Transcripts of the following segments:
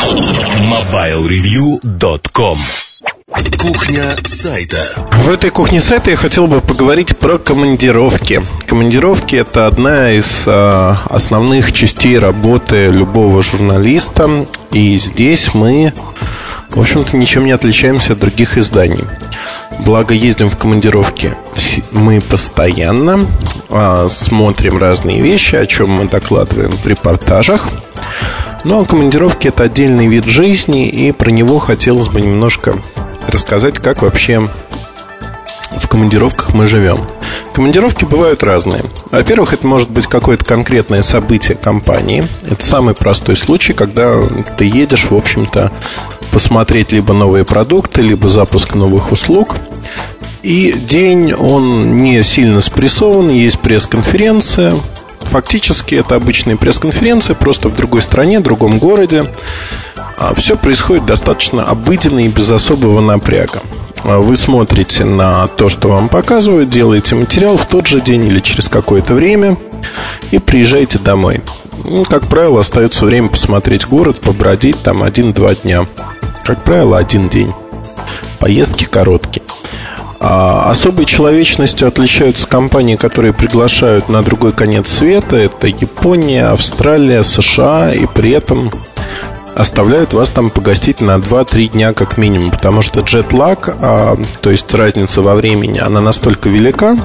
MobileReview.com Кухня сайта. В этой кухне сайта я хотел бы поговорить про командировки. Командировки это одна из э, основных частей работы любого журналиста. И здесь мы, в общем-то, ничем не отличаемся от других изданий. Благо ездим в командировки мы постоянно, э, смотрим разные вещи, о чем мы докладываем в репортажах. Ну а командировки это отдельный вид жизни, и про него хотелось бы немножко рассказать, как вообще в командировках мы живем. Командировки бывают разные. Во-первых, это может быть какое-то конкретное событие компании. Это самый простой случай, когда ты едешь, в общем-то, посмотреть либо новые продукты, либо запуск новых услуг. И день, он не сильно спрессован, есть пресс-конференция. Фактически это обычная пресс-конференция, просто в другой стране, другом городе. А все происходит достаточно обыденно и без особого напряга. А вы смотрите на то, что вам показывают, делаете материал в тот же день или через какое-то время и приезжаете домой. Ну, как правило, остается время посмотреть город, побродить там один-два дня. Как правило, один день. Поездки короткие. А особой человечностью отличаются компании, которые приглашают на другой конец света. Это Япония, Австралия, США. И при этом оставляют вас там погостить на 2-3 дня как минимум, потому что джетлаг, а, то есть разница во времени, она настолько велика,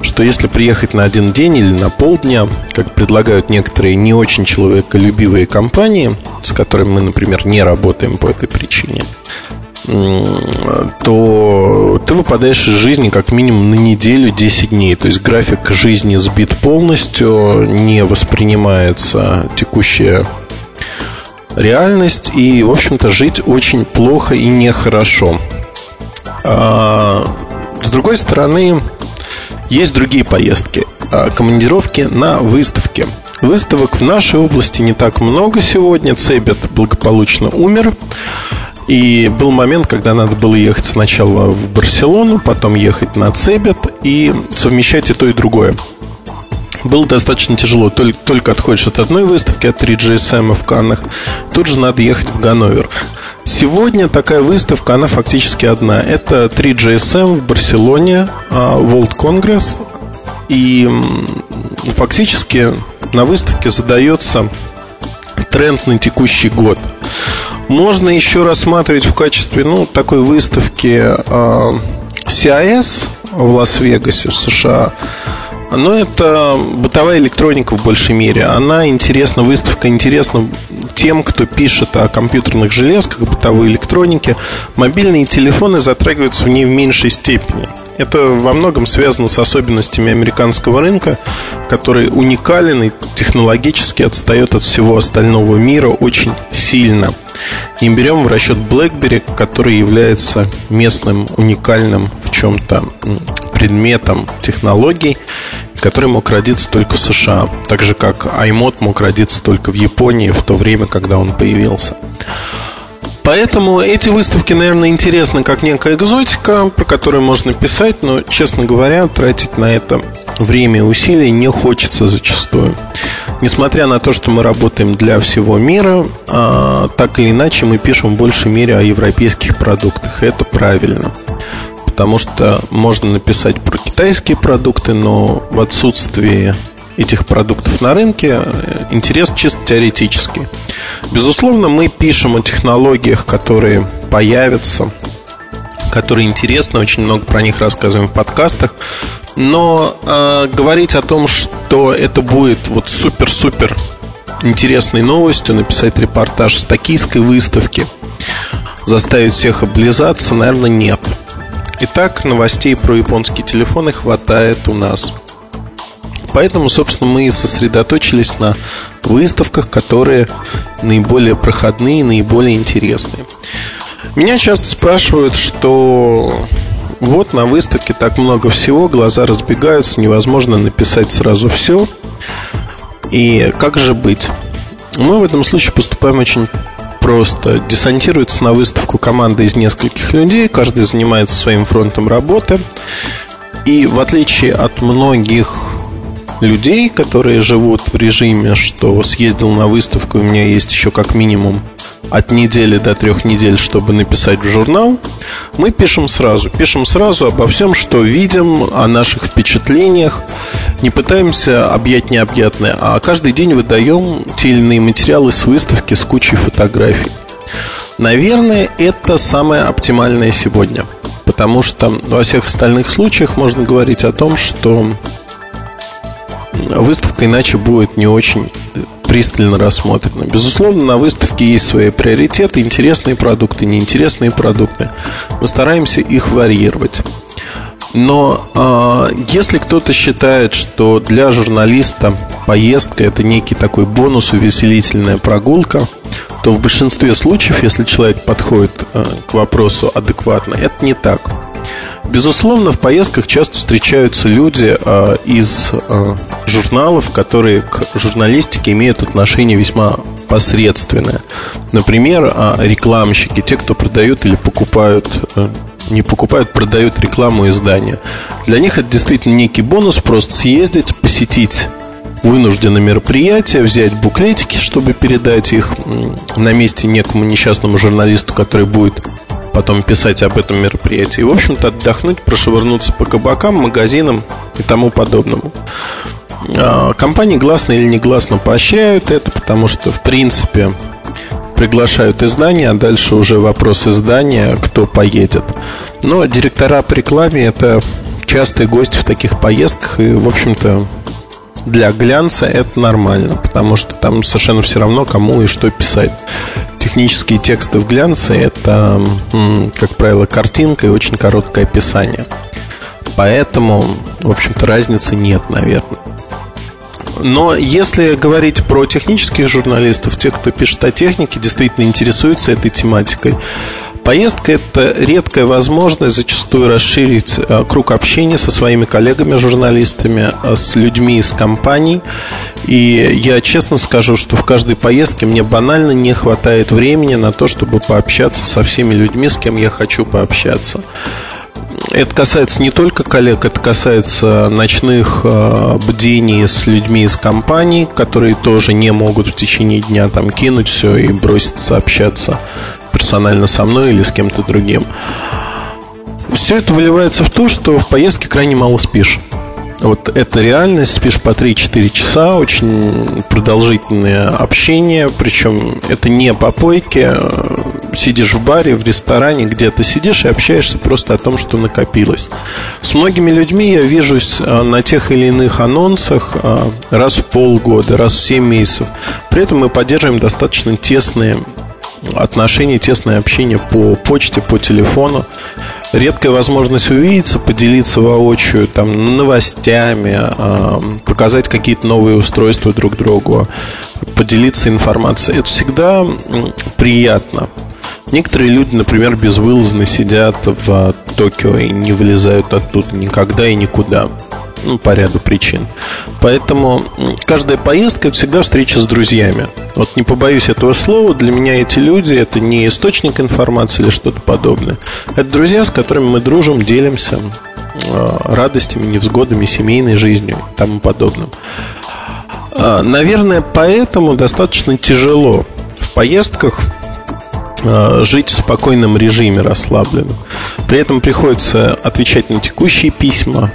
что если приехать на один день или на полдня, как предлагают некоторые не очень человеколюбивые компании, с которыми мы, например, не работаем по этой причине, то ты выпадаешь из жизни как минимум на неделю 10 дней. То есть график жизни сбит полностью, не воспринимается текущая реальность, и, в общем-то, жить очень плохо и нехорошо. А, с другой стороны, есть другие поездки, а, командировки на выставки. Выставок в нашей области не так много сегодня. Цебет благополучно умер. И был момент, когда надо было ехать сначала в Барселону, потом ехать на Цебет и совмещать и то, и другое было достаточно тяжело. Только, только отходишь от одной выставки, от 3GSM в Каннах, тут же надо ехать в Ганновер. Сегодня такая выставка, она фактически одна. Это 3GSM в Барселоне, а, World Congress. И фактически на выставке задается тренд на текущий год. Можно еще рассматривать в качестве ну, такой выставки э, CIS в Лас-Вегасе, в США но это бытовая электроника в большей мере. Она интересна, выставка интересна тем, кто пишет о компьютерных железках, бытовой электронике. Мобильные телефоны затрагиваются в ней в меньшей степени. Это во многом связано с особенностями американского рынка, который уникален и технологически отстает от всего остального мира очень сильно. Не берем в расчет BlackBerry, который является местным уникальным в чем-то предметом технологий, который мог родиться только в США, так же как iMod мог родиться только в Японии в то время, когда он появился. Поэтому эти выставки, наверное, интересны как некая экзотика, про которую можно писать, но, честно говоря, тратить на это время и усилия не хочется зачастую. Несмотря на то, что мы работаем для всего мира, а, так или иначе мы пишем в большей мере о европейских продуктах. Это правильно. Потому что можно написать про китайские продукты, но в отсутствии этих продуктов на рынке э, интерес чисто теоретический. Безусловно, мы пишем о технологиях, которые появятся, которые интересны, очень много про них рассказываем в подкастах. Но э, говорить о том, что это будет вот супер-супер интересной новостью, написать репортаж с токийской выставки, заставить всех облизаться, наверное, нет. Итак, новостей про японские телефоны хватает у нас. Поэтому, собственно, мы и сосредоточились на выставках, которые наиболее проходные, наиболее интересные. Меня часто спрашивают, что вот на выставке так много всего, глаза разбегаются, невозможно написать сразу все. И как же быть? Мы в этом случае поступаем очень просто. Десантируется на выставку команда из нескольких людей, каждый занимается своим фронтом работы. И в отличие от многих людей, которые живут в режиме, что съездил на выставку, у меня есть еще как минимум от недели до трех недель, чтобы написать в журнал, мы пишем сразу. Пишем сразу обо всем, что видим, о наших впечатлениях. Не пытаемся объять необъятное, а каждый день выдаем те или иные материалы с выставки с кучей фотографий. Наверное, это самое оптимальное сегодня. Потому что во всех остальных случаях можно говорить о том, что выставка иначе будет не очень пристально рассмотрена. Безусловно, на выставке есть свои приоритеты, интересные продукты, неинтересные продукты. Мы стараемся их варьировать. Но э, если кто-то считает, что для журналиста поездка это некий такой бонус, увеселительная прогулка, то в большинстве случаев, если человек подходит э, к вопросу адекватно, это не так. Безусловно, в поездках часто встречаются люди э, из э, журналов, которые к журналистике имеют отношение весьма посредственное. Например, э, рекламщики, те, кто продают или покупают э, не покупают, продают рекламу издания. Для них это действительно некий бонус просто съездить, посетить вынужденное мероприятие, взять буклетики, чтобы передать их на месте некому несчастному журналисту, который будет потом писать об этом мероприятии. И, в общем-то, отдохнуть, прошвырнуться по кабакам, магазинам и тому подобному. А, компании гласно или негласно поощряют это, потому что, в принципе, приглашают издания, а дальше уже вопрос издания, кто поедет. Но директора по рекламе – это частые гости в таких поездках, и, в общем-то, для глянца это нормально, потому что там совершенно все равно, кому и что писать. Технические тексты в глянце – это, как правило, картинка и очень короткое описание. Поэтому, в общем-то, разницы нет, наверное. Но если говорить про технических журналистов, тех, кто пишет о технике, действительно интересуется этой тематикой, Поездка – это редкая возможность зачастую расширить э, круг общения со своими коллегами-журналистами, э, с людьми из компаний. И я честно скажу, что в каждой поездке мне банально не хватает времени на то, чтобы пообщаться со всеми людьми, с кем я хочу пообщаться. Это касается не только коллег, это касается ночных э, бдений с людьми из компаний, которые тоже не могут в течение дня там кинуть все и броситься общаться персонально со мной или с кем-то другим. Все это выливается в то, что в поездке крайне мало спишь. Вот это реальность, спишь по 3-4 часа, очень продолжительное общение, причем это не попойки, сидишь в баре, в ресторане, где ты сидишь и общаешься просто о том, что накопилось. С многими людьми я вижусь а, на тех или иных анонсах а, раз в полгода, раз в 7 месяцев. При этом мы поддерживаем достаточно тесные отношения, тесное общение по почте, по телефону. Редкая возможность увидеться, поделиться воочию там, новостями, показать какие-то новые устройства друг другу, поделиться информацией. Это всегда приятно. Некоторые люди, например, безвылазно сидят в Токио и не вылезают оттуда никогда и никуда ну, по ряду причин. Поэтому каждая поездка – всегда встреча с друзьями. Вот не побоюсь этого слова, для меня эти люди – это не источник информации или что-то подобное. Это друзья, с которыми мы дружим, делимся э, радостями, невзгодами, семейной жизнью и тому подобным. А, наверное, поэтому достаточно тяжело в поездках э, жить в спокойном режиме, расслабленном. При этом приходится отвечать на текущие письма,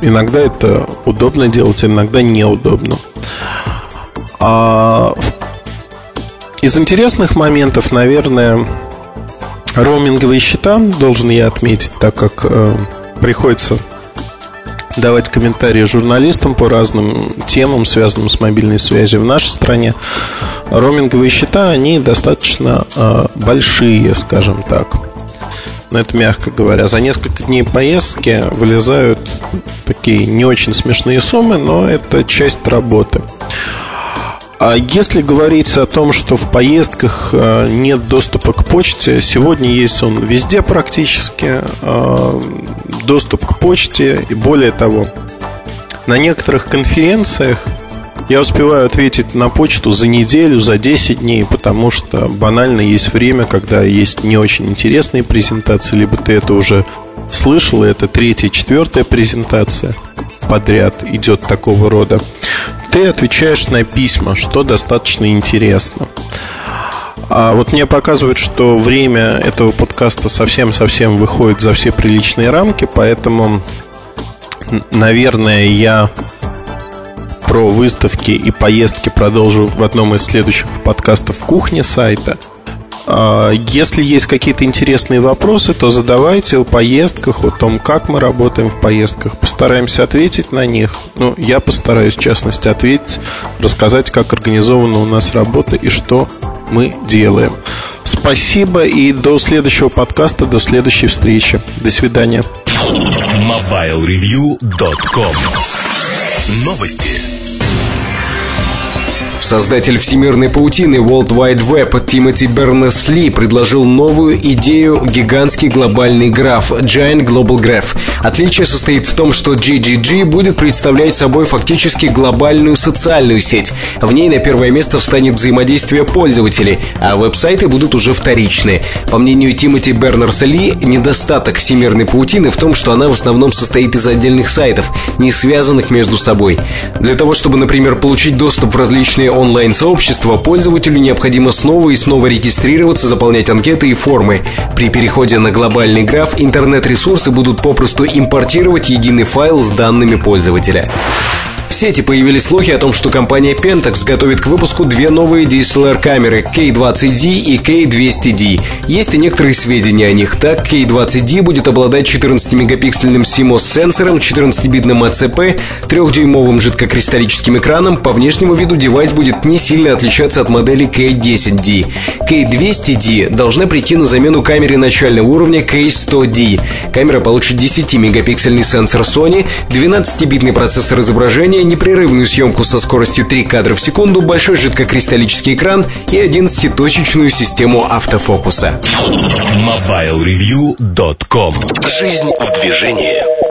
Иногда это удобно делать, иногда неудобно. А из интересных моментов, наверное, роуминговые счета должен я отметить, так как э, приходится давать комментарии журналистам по разным темам, связанным с мобильной связью в нашей стране. Роуминговые счета, они достаточно э, большие, скажем так но это мягко говоря. За несколько дней поездки вылезают такие не очень смешные суммы, но это часть работы. А если говорить о том, что в поездках э, нет доступа к почте, сегодня есть он везде практически, э, доступ к почте, и более того, на некоторых конференциях я успеваю ответить на почту за неделю, за 10 дней, потому что банально есть время, когда есть не очень интересные презентации, либо ты это уже слышал, и это третья, четвертая презентация подряд идет такого рода. Ты отвечаешь на письма, что достаточно интересно. А вот мне показывают, что время этого подкаста совсем-совсем выходит за все приличные рамки, поэтому, наверное, я про выставки и поездки продолжу в одном из следующих подкастов кухни сайта. А, если есть какие-то интересные вопросы, то задавайте о поездках, о том, как мы работаем в поездках. Постараемся ответить на них. Ну, я постараюсь, в частности, ответить, рассказать, как организована у нас работа и что мы делаем. Спасибо и до следующего подкаста, до следующей встречи. До свидания. MobileReview.com Новости. Создатель всемирной паутины World Wide Web Тимоти Бернес-Ли предложил новую идею гигантский глобальный граф Giant Global Graph. Отличие состоит в том, что GGG будет представлять собой фактически глобальную социальную сеть. В ней на первое место встанет взаимодействие пользователей, а веб-сайты будут уже вторичные. По мнению Тимоти Бернерса-Ли, недостаток всемирной паутины в том, что она в основном состоит из отдельных сайтов, не связанных между собой. Для того, чтобы, например, получить доступ в различные онлайн-сообщества, пользователю необходимо снова и снова регистрироваться, заполнять анкеты и формы. При переходе на глобальный граф интернет-ресурсы будут попросту импортировать единый файл с данными пользователя. Сети появились слухи о том, что компания Pentax готовит к выпуску две новые DSLR-камеры K20D и K200D. Есть и некоторые сведения о них. Так, K20D будет обладать 14-мегапиксельным CMOS-сенсором, 14-битным ACP, 3-дюймовым жидкокристаллическим экраном. По внешнему виду девайс будет не сильно отличаться от модели K10D. K200D должна прийти на замену камере начального уровня K100D. Камера получит 10-мегапиксельный сенсор Sony, 12-битный процессор изображения, непрерывную съемку со скоростью 3 кадра в секунду, большой жидкокристаллический экран и 11-точечную систему автофокуса. MobileReview.com Жизнь в движении